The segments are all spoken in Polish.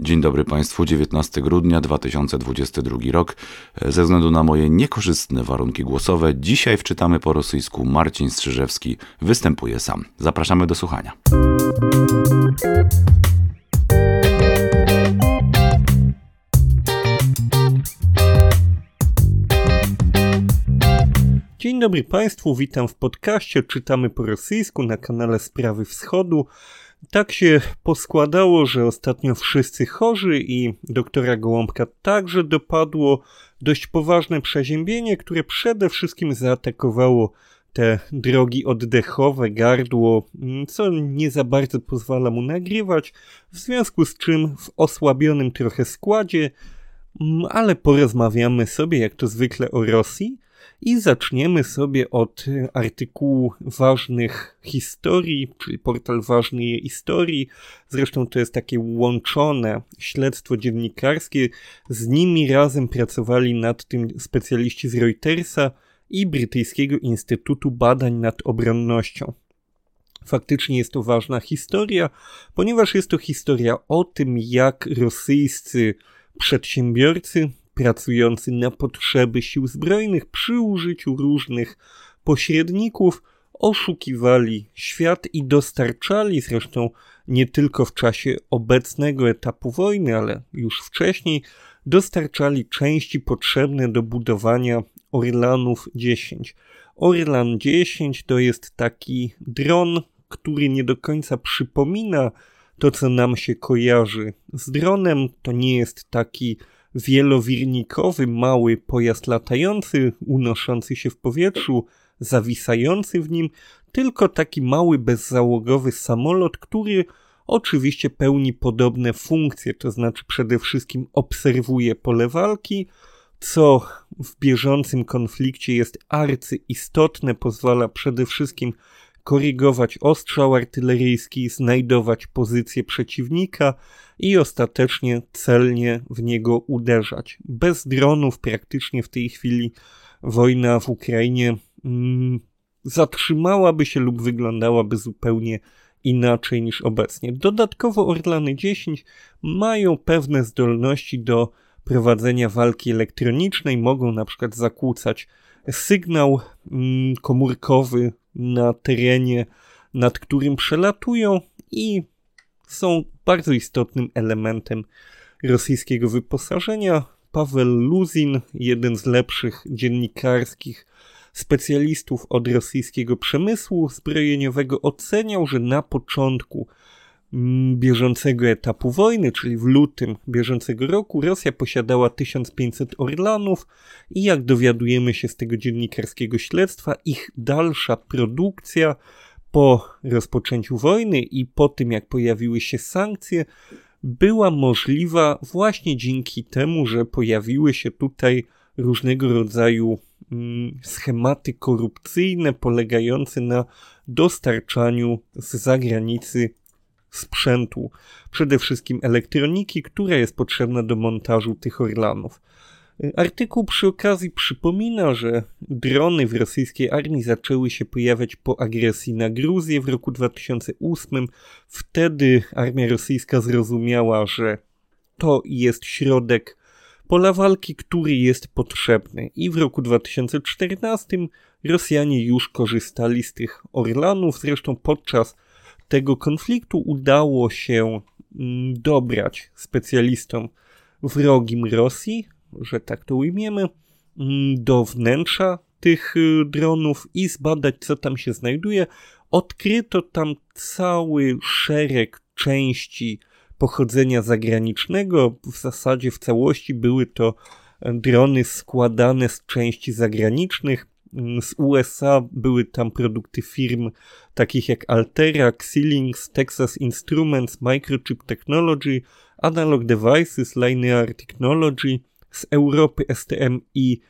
Dzień dobry Państwu, 19 grudnia 2022 rok. Ze względu na moje niekorzystne warunki głosowe, dzisiaj wczytamy po rosyjsku Marcin Strzyżewski występuje sam. Zapraszamy do słuchania. Dzień dobry Państwu, witam w podcaście Czytamy po rosyjsku na kanale Sprawy Wschodu. Tak się poskładało, że ostatnio wszyscy chorzy i doktora Gołąbka także dopadło dość poważne przeziębienie, które przede wszystkim zaatakowało te drogi oddechowe, gardło, co nie za bardzo pozwala mu nagrywać, w związku z czym w osłabionym trochę składzie, ale porozmawiamy sobie jak to zwykle o Rosji. I zaczniemy sobie od artykułu ważnych historii, czyli portal ważnej historii. Zresztą to jest takie łączone śledztwo dziennikarskie. Z nimi razem pracowali nad tym specjaliści z Reutersa i Brytyjskiego Instytutu Badań nad Obronnością. Faktycznie jest to ważna historia, ponieważ jest to historia o tym, jak rosyjscy przedsiębiorcy pracujący na potrzeby sił zbrojnych przy użyciu różnych pośredników oszukiwali świat i dostarczali zresztą nie tylko w czasie obecnego etapu wojny, ale już wcześniej dostarczali części potrzebne do budowania Orlanów 10. Orlan 10 to jest taki dron, który nie do końca przypomina to, co nam się kojarzy z dronem. To nie jest taki wielowirnikowy mały pojazd latający, unoszący się w powietrzu, zawisający w nim, tylko taki mały bezzałogowy samolot, który oczywiście pełni podobne funkcje, to znaczy przede wszystkim obserwuje pole walki, co w bieżącym konflikcie jest arcyistotne, pozwala przede wszystkim korygować ostrzał artyleryjski, znajdować pozycję przeciwnika i ostatecznie celnie w niego uderzać. Bez dronów praktycznie w tej chwili wojna w Ukrainie mm, zatrzymałaby się lub wyglądałaby zupełnie inaczej niż obecnie. Dodatkowo Orlany 10 mają pewne zdolności do prowadzenia walki elektronicznej, mogą na przykład zakłócać sygnał mm, komórkowy na terenie, nad którym przelatują i są bardzo istotnym elementem rosyjskiego wyposażenia. Paweł Luzin, jeden z lepszych dziennikarskich specjalistów od rosyjskiego przemysłu zbrojeniowego, oceniał, że na początku bieżącego etapu wojny, czyli w lutym bieżącego roku, Rosja posiadała 1500 Orlanów i jak dowiadujemy się z tego dziennikarskiego śledztwa, ich dalsza produkcja po rozpoczęciu wojny i po tym, jak pojawiły się sankcje, była możliwa właśnie dzięki temu, że pojawiły się tutaj różnego rodzaju mm, schematy korupcyjne polegające na dostarczaniu z zagranicy sprzętu, przede wszystkim elektroniki, która jest potrzebna do montażu tych orlanów. Artykuł przy okazji przypomina, że drony w rosyjskiej armii zaczęły się pojawiać po agresji na Gruzję w roku 2008. Wtedy armia rosyjska zrozumiała, że to jest środek pola walki, który jest potrzebny. I w roku 2014 Rosjanie już korzystali z tych Orlanów. Zresztą podczas tego konfliktu udało się mm, dobrać specjalistom wrogim Rosji, że tak to ujmiemy, mm, do wnętrza tych y, dronów i zbadać, co tam się znajduje. Odkryto tam cały szereg części pochodzenia zagranicznego. W zasadzie w całości były to e, drony składane z części zagranicznych. Z USA były tam produkty firm takich jak Altera, Xilinx, Texas Instruments, Microchip Technology, Analog Devices, Linear Technology, z Europy STM i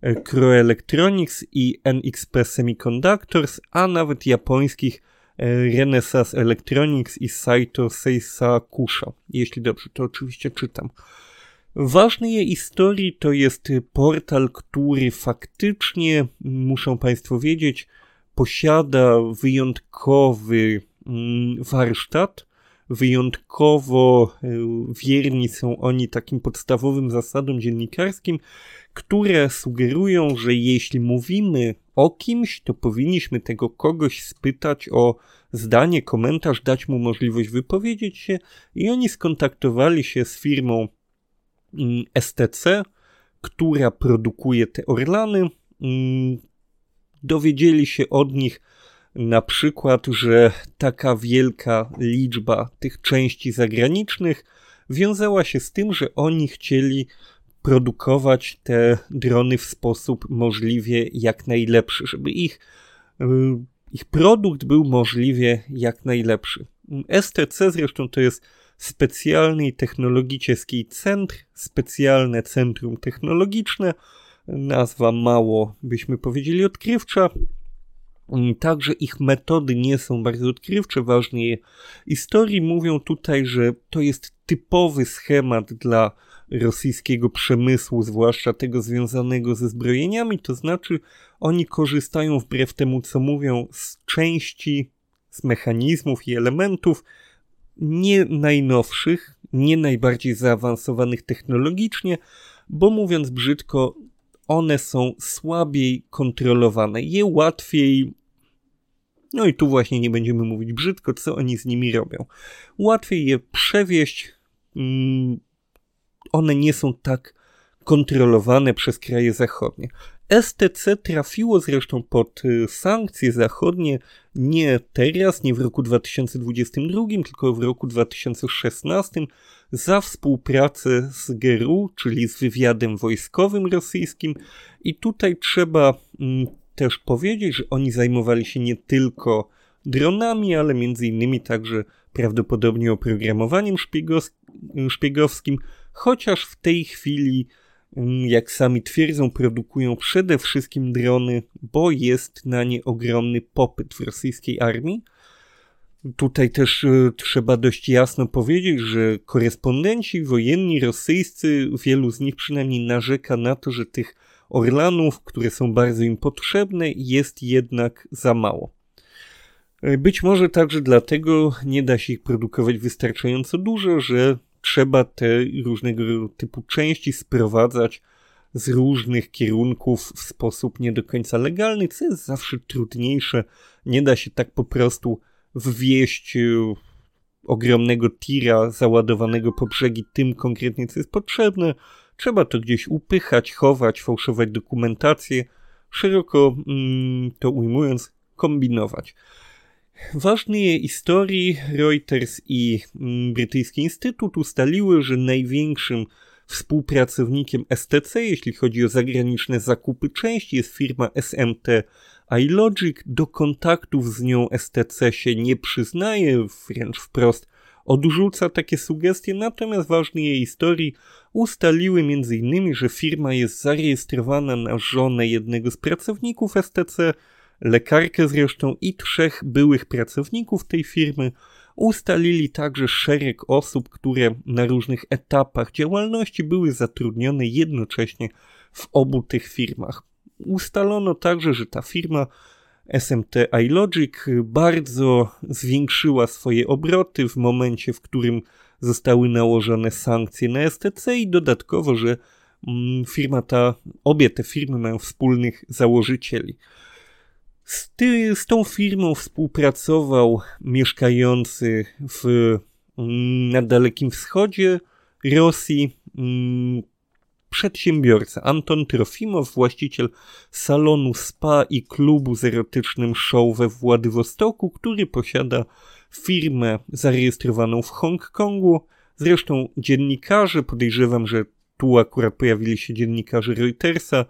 e, Creo Electronics i NXP Semiconductors, a nawet japońskich e, Renesas Electronics i Saito Seisakusho. Jeśli dobrze, to oczywiście czytam. Ważny jej historii to jest portal, który faktycznie, muszą Państwo wiedzieć, posiada wyjątkowy mm, warsztat. Wyjątkowo e, wierni są oni takim podstawowym zasadom dziennikarskim, które sugerują, że jeśli mówimy o kimś, to powinniśmy tego kogoś spytać o zdanie, komentarz, dać mu możliwość wypowiedzieć się i oni skontaktowali się z firmą STC, która produkuje te Orlany. Mm, dowiedzieli się od nich na przykład, że taka wielka liczba tych części zagranicznych wiązała się z tym, że oni chcieli produkować te drony w sposób możliwie jak najlepszy, żeby ich, y, ich produkt był możliwie jak najlepszy. STC zresztą to jest specjalny i technologicki centr, specjalne centrum technologiczne, nazwa mało byśmy powiedzieli odkrywcza, Także ich metody nie są bardzo odkrywcze, ważnie historii mówią tutaj, że to jest typowy schemat dla rosyjskiego przemysłu, zwłaszcza tego związanego ze zbrojeniami, to znaczy oni korzystają wbrew temu, co mówią, z części, z mechanizmów i elementów nie najnowszych, nie najbardziej zaawansowanych technologicznie, bo mówiąc brzydko, one są słabiej kontrolowane. Je łatwiej no i tu właśnie nie będziemy mówić brzydko, co oni z nimi robią. Łatwiej je przewieźć. Mm, one nie są tak kontrolowane przez kraje zachodnie. STC trafiło zresztą pod y, sankcje zachodnie nie teraz, nie w roku 2022, tylko w roku 2016 za współpracę z GRU, czyli z wywiadem wojskowym rosyjskim. I tutaj trzeba mm, też powiedzieć, że oni zajmowali się nie tylko dronami, ale między innymi także prawdopodobnie oprogramowaniem szpiegowskim, chociaż w tej chwili, jak sami twierdzą, produkują przede wszystkim drony, bo jest na nie ogromny popyt w rosyjskiej armii. Tutaj też y, trzeba dość jasno powiedzieć, że korespondenci wojenni rosyjscy, wielu z nich przynajmniej narzeka na to, że tych Orlanów, które są bardzo im potrzebne, jest jednak za mało. E, być może także dlatego nie da się ich produkować wystarczająco dużo, że trzeba te różnego typu części sprowadzać z różnych kierunków w sposób nie do końca legalny, co jest zawsze trudniejsze. Nie da się tak po prostu wwieść e, ogromnego tira załadowanego po brzegi tym konkretnie, co jest potrzebne, Trzeba to gdzieś upychać, chować, fałszować dokumentację, szeroko mm, to ujmując, kombinować. Ważnej historii Reuters i mm, Brytyjski Instytut ustaliły, że największym współpracownikiem STC, jeśli chodzi o zagraniczne zakupy części, jest firma SMT iLogic. Do kontaktów z nią STC się nie przyznaje, wręcz wprost odrzuca takie sugestie, natomiast ważnej jej historii ustaliły m.in., że firma jest zarejestrowana na żonę jednego z pracowników STC, lekarkę zresztą i trzech byłych pracowników tej firmy. Ustalili także szereg osób, które na różnych etapach działalności były zatrudnione jednocześnie w obu tych firmach. Ustalono także, że ta firma SMT iLogic bardzo zwiększyła swoje obroty w momencie, w którym zostały nałożone sankcje na STC i dodatkowo, że mm, firma ta, obie te firmy mają wspólnych założycieli. Z, ty, z tą firmą współpracował mieszkający w, mm, na Dalekim Wschodzie Rosji mm, przedsiębiorca Anton Trofimow, właściciel salonu spa i klubu z erotycznym show we Władywostoku, który posiada firmę zarejestrowaną w Hongkongu. Zresztą dziennikarze, podejrzewam, że tu akurat pojawili się dziennikarze Reutersa,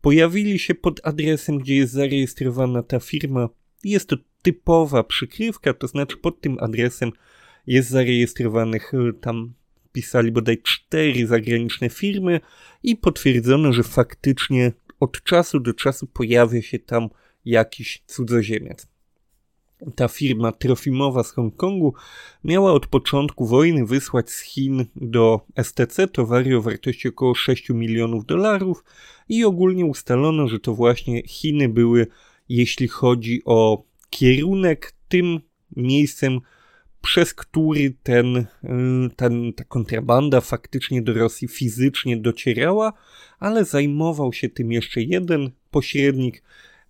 pojawili się pod adresem, gdzie jest zarejestrowana ta firma. Jest to typowa przykrywka, to znaczy pod tym adresem jest zarejestrowanych e, tam pisali bodaj cztery zagraniczne firmy i potwierdzono, że faktycznie od czasu do czasu pojawia się tam jakiś cudzoziemiec. Ta firma Trofimowa z Hongkongu miała od początku wojny wysłać z Chin do STC towary o wartości około 6 milionów dolarów i ogólnie ustalono, że to właśnie Chiny były, jeśli chodzi o kierunek, tym miejscem, przez który ten, ten, ta kontrabanda faktycznie do Rosji fizycznie docierała, ale zajmował się tym jeszcze jeden pośrednik,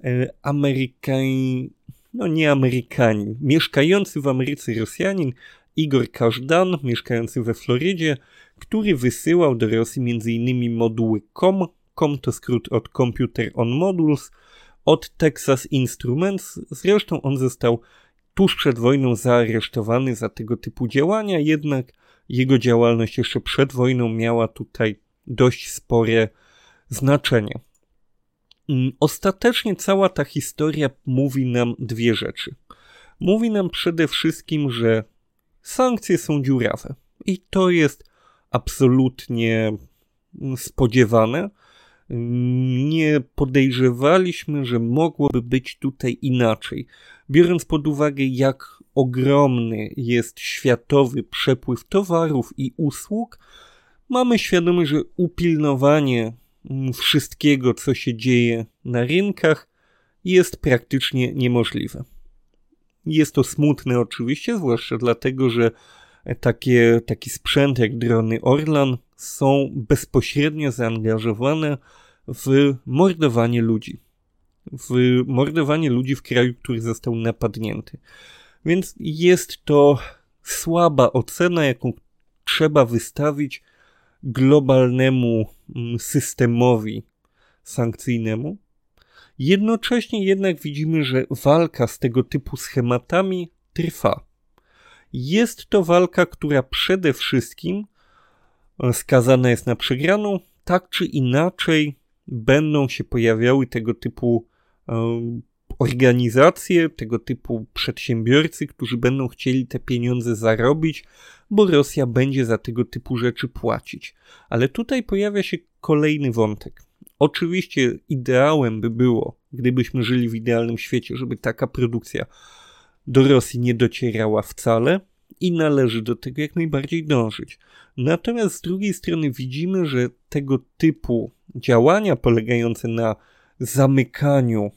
y, Amerykanin, no nie Amerykanin, mieszkający w Ameryce Rosjanin, Igor Każdan, mieszkający we Florydzie, który wysyłał do Rosji m.in. moduły COM, COM to skrót od Computer on Modules, od Texas Instruments. Zresztą on został tuż przed wojną zaaresztowany za tego typu działania, jednak jego działalność jeszcze przed wojną miała tutaj dość spore znaczenie. Mm, ostatecznie cała ta historia mówi nam dwie rzeczy. Mówi nam przede wszystkim, że sankcje są dziurawe. I to jest absolutnie spodziewane. Nie podejrzewaliśmy, że mogłoby być tutaj inaczej. Biorąc pod uwagę, jak ogromny jest światowy przepływ towarów i usług, mamy świadomość, że upilnowanie wszystkiego, co się dzieje na rynkach, jest praktycznie niemożliwe. Jest to smutne oczywiście, zwłaszcza dlatego, że takie, taki sprzęt jak drony Orlan są bezpośrednio zaangażowane w mordowanie ludzi. W mordowanie ludzi w kraju, który został napadnięty. Więc jest to słaba ocena, jaką trzeba wystawić globalnemu mm, systemowi sankcyjnemu. Jednocześnie jednak widzimy, że walka z tego typu schematami trwa. Jest to walka, która przede wszystkim e, skazana jest na przegraną, tak czy inaczej będą się pojawiały tego typu e, organizacje, tego typu przedsiębiorcy, którzy będą chcieli te pieniądze zarobić, bo Rosja będzie za tego typu rzeczy płacić. Ale tutaj pojawia się kolejny wątek. Oczywiście ideałem by było, gdybyśmy żyli w idealnym świecie, żeby taka produkcja do Rosji nie docierała wcale i należy do tego jak najbardziej dążyć. Natomiast z drugiej strony widzimy, że tego typu działania polegające na zamykaniu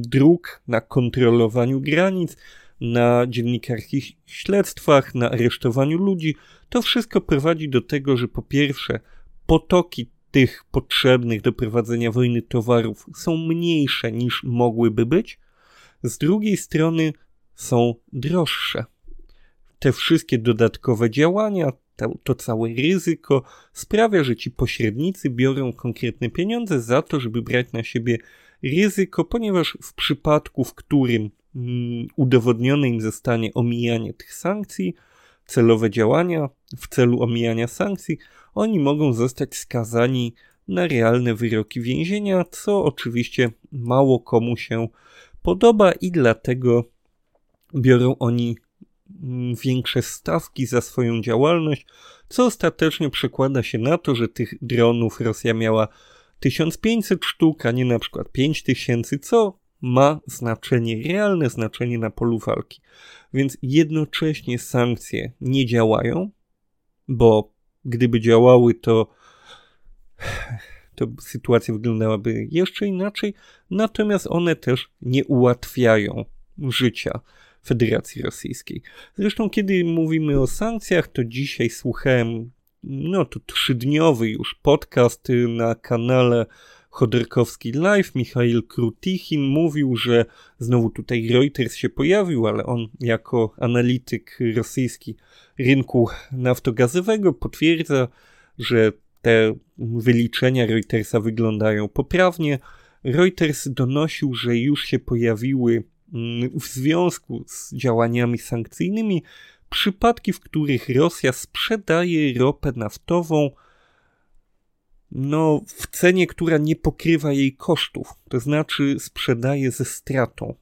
dróg, na kontrolowaniu granic, na dziennikarskich śledztwach, na aresztowaniu ludzi, to wszystko prowadzi do tego, że po pierwsze potoki tych potrzebnych do prowadzenia wojny towarów są mniejsze niż mogłyby być, z drugiej strony są droższe. Te wszystkie dodatkowe działania, to, to całe ryzyko sprawia, że ci pośrednicy biorą konkretne pieniądze za to, żeby brać na siebie ryzyko, ponieważ w przypadku, w którym mm, udowodnione im zostanie omijanie tych sankcji, celowe działania w celu omijania sankcji, oni mogą zostać skazani na realne wyroki więzienia, co oczywiście mało komu się podoba i dlatego biorą oni mm, większe stawki za swoją działalność, co ostatecznie przekłada się na to, że tych dronów Rosja miała 1500 sztuk, a nie na przykład 5000, co ma znaczenie, realne znaczenie na polu walki. Więc jednocześnie sankcje nie działają, bo gdyby działały, to, to sytuacja wyglądałaby jeszcze inaczej, natomiast one też nie ułatwiają życia Federacji Rosyjskiej. Zresztą, kiedy mówimy o sankcjach, to dzisiaj słuchałem, no to trzydniowy już podcast na kanale Chodorkowski Live, Michail Krutichin mówił, że znowu tutaj Reuters się pojawił, ale on jako analityk rosyjski rynku naftogazowego potwierdza, że te wyliczenia Reutersa wyglądają poprawnie. Reuters donosił, że już się pojawiły mm, w związku z działaniami sankcyjnymi przypadki, w których Rosja sprzedaje ropę naftową no, w cenie, która nie pokrywa jej kosztów, to znaczy sprzedaje ze stratą.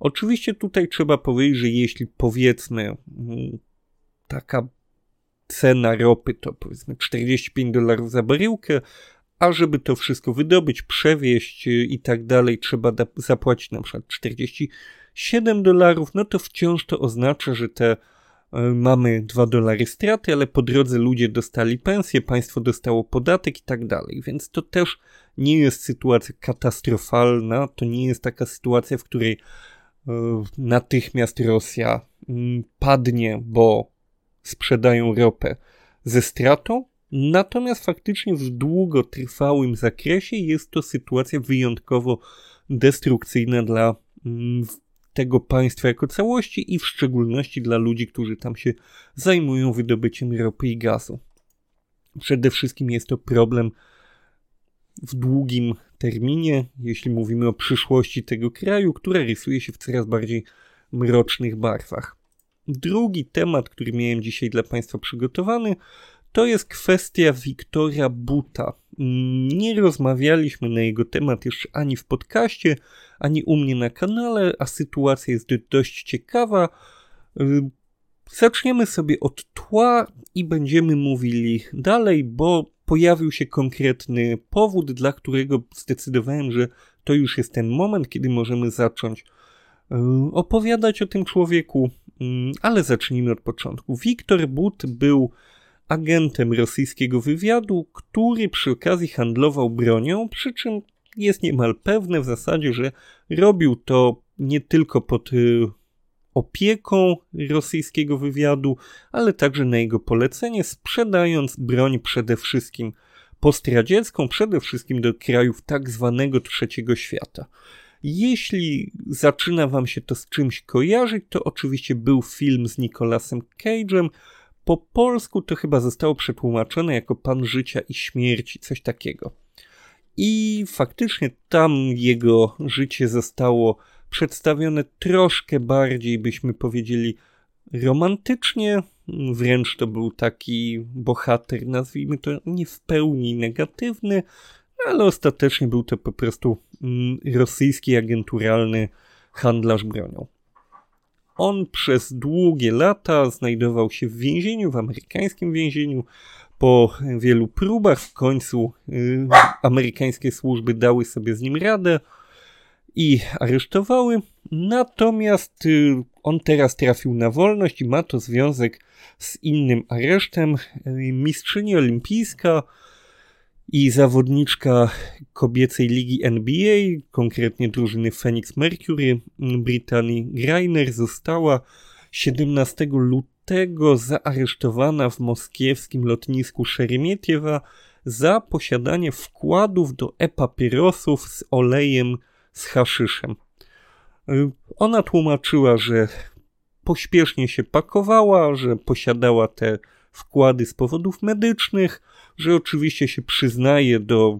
Oczywiście tutaj trzeba powiedzieć, że jeśli powiedzmy mm, taka cena ropy to powiedzmy 45 dolarów za baryłkę, a żeby to wszystko wydobyć, przewieźć y, i tak dalej, trzeba zapłacić na przykład 47 dolarów, no to wciąż to oznacza, że te mamy 2 dolary straty, ale po drodze ludzie dostali pensję, państwo dostało podatek i tak dalej, więc to też nie jest sytuacja katastrofalna, to nie jest taka sytuacja, w której natychmiast Rosja mm, padnie, bo sprzedają ropę ze stratą, natomiast faktycznie w długotrwałym zakresie jest to sytuacja wyjątkowo destrukcyjna dla mm, tego państwa jako całości i w szczególności dla ludzi, którzy tam się zajmują wydobyciem ropy i gazu. Przede wszystkim jest to problem w długim terminie, jeśli mówimy o przyszłości tego kraju, która rysuje się w coraz bardziej mrocznych barwach. Drugi temat, który miałem dzisiaj dla Państwa przygotowany, to jest kwestia Wiktora Buta. Nie rozmawialiśmy na jego temat jeszcze ani w podcaście, ani u mnie na kanale, a sytuacja jest dość ciekawa. Zaczniemy sobie od tła i będziemy mówili dalej, bo pojawił się konkretny powód, dla którego zdecydowałem, że to już jest ten moment, kiedy możemy zacząć e, opowiadać o tym człowieku, mm, ale zacznijmy od początku. Wiktor But był agentem rosyjskiego wywiadu, który przy okazji handlował bronią, przy czym jest niemal pewne w zasadzie, że robił to nie tylko pod e, opieką rosyjskiego wywiadu, ale także na jego polecenie, sprzedając broń przede wszystkim postradziecką, przede wszystkim do krajów tak zwanego trzeciego świata. Jeśli zaczyna wam się to z czymś kojarzyć, to oczywiście był film z Nicolasem Cage'em. Po polsku to chyba zostało przetłumaczone jako Pan Życia i Śmierci, coś takiego. I faktycznie tam jego życie zostało przedstawione troszkę bardziej, byśmy powiedzieli, romantycznie. Wręcz to był taki bohater, nazwijmy to nie w pełni negatywny, ale ostatecznie był to po prostu mm, rosyjski agenturalny handlarz bronią. On przez długie lata znajdował się w więzieniu, w amerykańskim więzieniu. Po wielu próbach w końcu y, amerykańskie służby dały sobie z nim radę i aresztowały. Natomiast y, on teraz trafił na wolność i ma to związek z innym aresztem. Y, mistrzyni olimpijska i zawodniczka kobiecej ligi NBA, konkretnie drużyny Phoenix Mercury Britanii Greiner została 17 lutego zaaresztowana w moskiewskim lotnisku Szeremietiewa za posiadanie wkładów do e-papierosów z olejem z haszyszem. Ona tłumaczyła, że pośpiesznie się pakowała, że posiadała te wkłady z powodów medycznych, że oczywiście się przyznaje do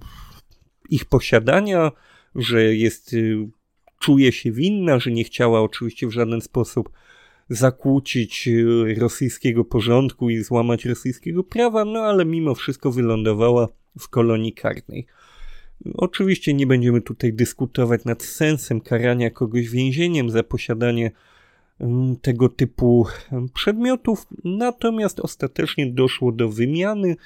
ich posiadania, że jest, y, czuje się winna, że nie chciała oczywiście w żaden sposób zakłócić y, rosyjskiego porządku i złamać rosyjskiego prawa, no ale mimo wszystko wylądowała w kolonii karnej. Oczywiście nie będziemy tutaj dyskutować nad sensem karania kogoś więzieniem za posiadanie mm, tego typu przedmiotów, natomiast ostatecznie doszło do wymiany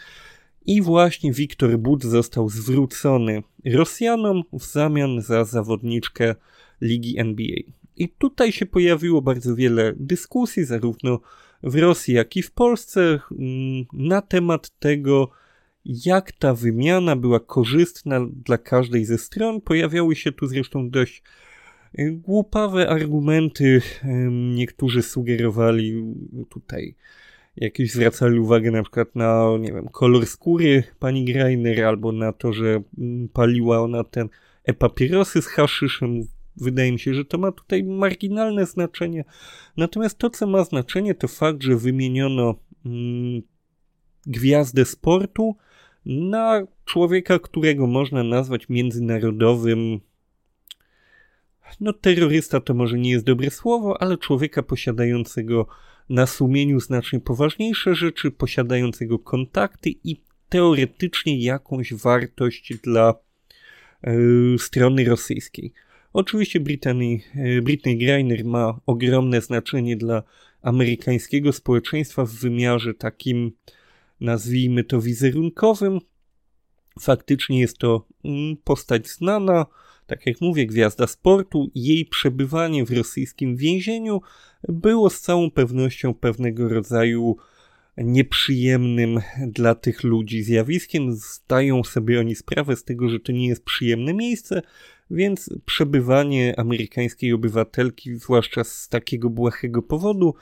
i właśnie Wiktor But został zwrócony Rosjanom w zamian za zawodniczkę ligi NBA. I tutaj się pojawiło bardzo wiele dyskusji, zarówno w Rosji, jak i w Polsce, mm, na temat tego, jak ta wymiana była korzystna dla każdej ze stron. Pojawiały się tu zresztą dość e, głupawe argumenty. Niektórzy sugerowali tutaj jakieś zwracali uwagę na przykład na, nie wiem, kolor skóry pani Greiner albo na to, że mm, paliła ona ten e-papierosy z haszyszem. Wydaje mi się, że to ma tutaj marginalne znaczenie. Natomiast to, co ma znaczenie, to fakt, że wymieniono mm, gwiazdę sportu na człowieka, którego można nazwać międzynarodowym. No, terrorysta to może nie jest dobre słowo, ale człowieka posiadającego na sumieniu znacznie poważniejsze rzeczy, posiadającego kontakty i teoretycznie jakąś wartość dla e, strony rosyjskiej. Oczywiście Britanii, e, Britney Greiner ma ogromne znaczenie dla amerykańskiego społeczeństwa w wymiarze takim nazwijmy to wizerunkowym. Faktycznie jest to mm, postać znana, tak jak mówię, gwiazda sportu. Jej przebywanie w rosyjskim więzieniu było z całą pewnością pewnego rodzaju nieprzyjemnym dla tych ludzi zjawiskiem. Zdają sobie oni sprawę z tego, że to nie jest przyjemne miejsce, więc przebywanie amerykańskiej obywatelki, zwłaszcza z takiego błahego powodu,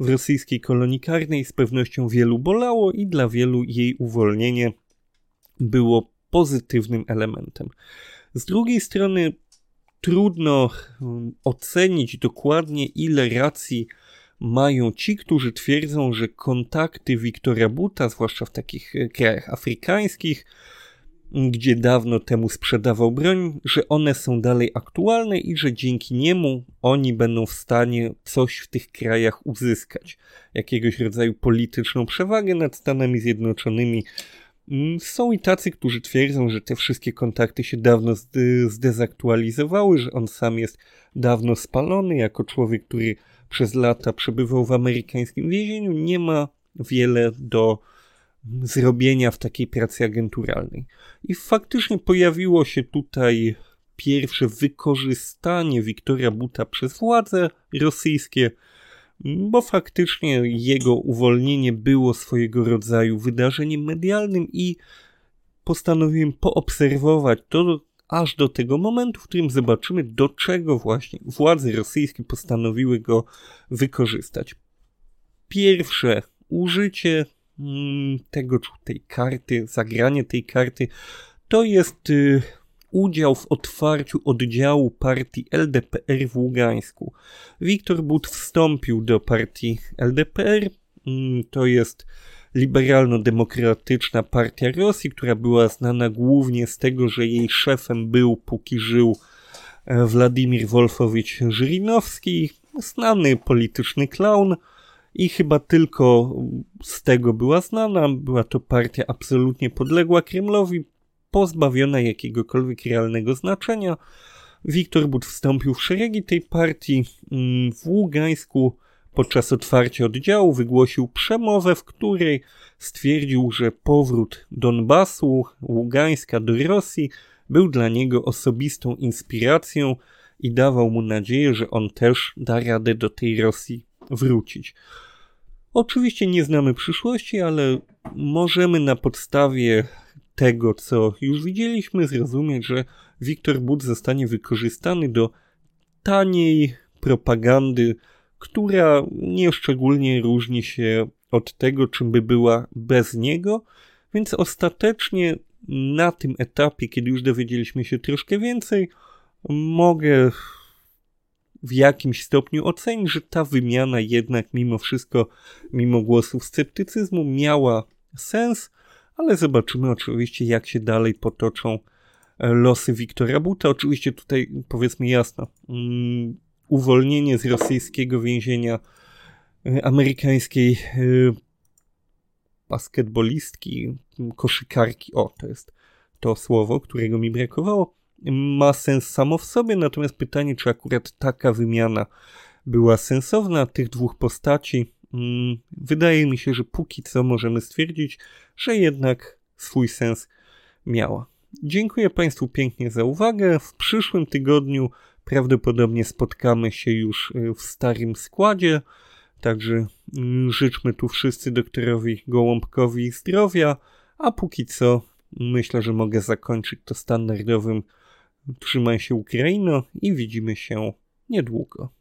w rosyjskiej kolonii karnej z pewnością wielu bolało i dla wielu jej uwolnienie było pozytywnym elementem. Z drugiej strony trudno mm, ocenić dokładnie, ile racji mają ci, którzy twierdzą, że kontakty Wiktora Buta, zwłaszcza w takich e, krajach afrykańskich, gdzie dawno temu sprzedawał broń, że one są dalej aktualne i że dzięki niemu oni będą w stanie coś w tych krajach uzyskać. Jakiegoś rodzaju polityczną przewagę nad Stanami Zjednoczonymi. Mm, są i tacy, którzy twierdzą, że te wszystkie kontakty się dawno zdezaktualizowały, że on sam jest dawno spalony jako człowiek, który przez lata przebywał w amerykańskim więzieniu, nie ma wiele do zrobienia w takiej pracy agenturalnej. I faktycznie pojawiło się tutaj pierwsze wykorzystanie Wiktora Buta przez władze rosyjskie, bo faktycznie jego uwolnienie było swojego rodzaju wydarzeniem medialnym i postanowiłem poobserwować to aż do tego momentu, w którym zobaczymy, do czego właśnie władze rosyjskie postanowiły go wykorzystać. Pierwsze użycie mm, tego, tej karty, zagranie tej karty, to jest y, udział w otwarciu oddziału partii LDPR w Ługańsku. Wiktor But wstąpił do partii LDPR, mm, to jest liberalno-demokratyczna partia Rosji, która była znana głównie z tego, że jej szefem był, póki żył, e, Władimir Wolfowicz Żyrinowski, znany polityczny klaun i chyba tylko z tego była znana. Była to partia absolutnie podległa Kremlowi, pozbawiona jakiegokolwiek realnego znaczenia. Wiktor But wstąpił w szeregi tej partii. Mm, w Ługańsku podczas otwarcia oddziału wygłosił przemowę, w której stwierdził, że powrót Donbasu, Ługańska do Rosji był dla niego osobistą inspiracją i dawał mu nadzieję, że on też da radę do tej Rosji wrócić. Oczywiście nie znamy przyszłości, ale możemy na podstawie tego, co już widzieliśmy, zrozumieć, że Wiktor But zostanie wykorzystany do taniej propagandy, która nieszczególnie różni się od tego, czym by była bez niego, więc ostatecznie na tym etapie, kiedy już dowiedzieliśmy się troszkę więcej, mogę w jakimś stopniu ocenić, że ta wymiana jednak mimo wszystko, mimo głosów sceptycyzmu, miała sens, ale zobaczymy oczywiście, jak się dalej potoczą e, losy Wiktora Buta. Oczywiście tutaj powiedzmy jasno, mm, uwolnienie z rosyjskiego więzienia e, amerykańskiej e, basketbolistki, koszykarki, o to jest to słowo, którego mi brakowało, ma sens samo w sobie, natomiast pytanie, czy akurat taka wymiana była sensowna tych dwóch postaci, wydaje mi się, że póki co możemy stwierdzić, że jednak swój sens miała. Dziękuję Państwu pięknie za uwagę. W przyszłym tygodniu prawdopodobnie spotkamy się już y, w starym składzie. Także mm, życzmy tu wszyscy doktorowi Gołąbkowi zdrowia, a póki co myślę, że mogę zakończyć to standardowym Trzymaj się Ukraino i widzimy się niedługo.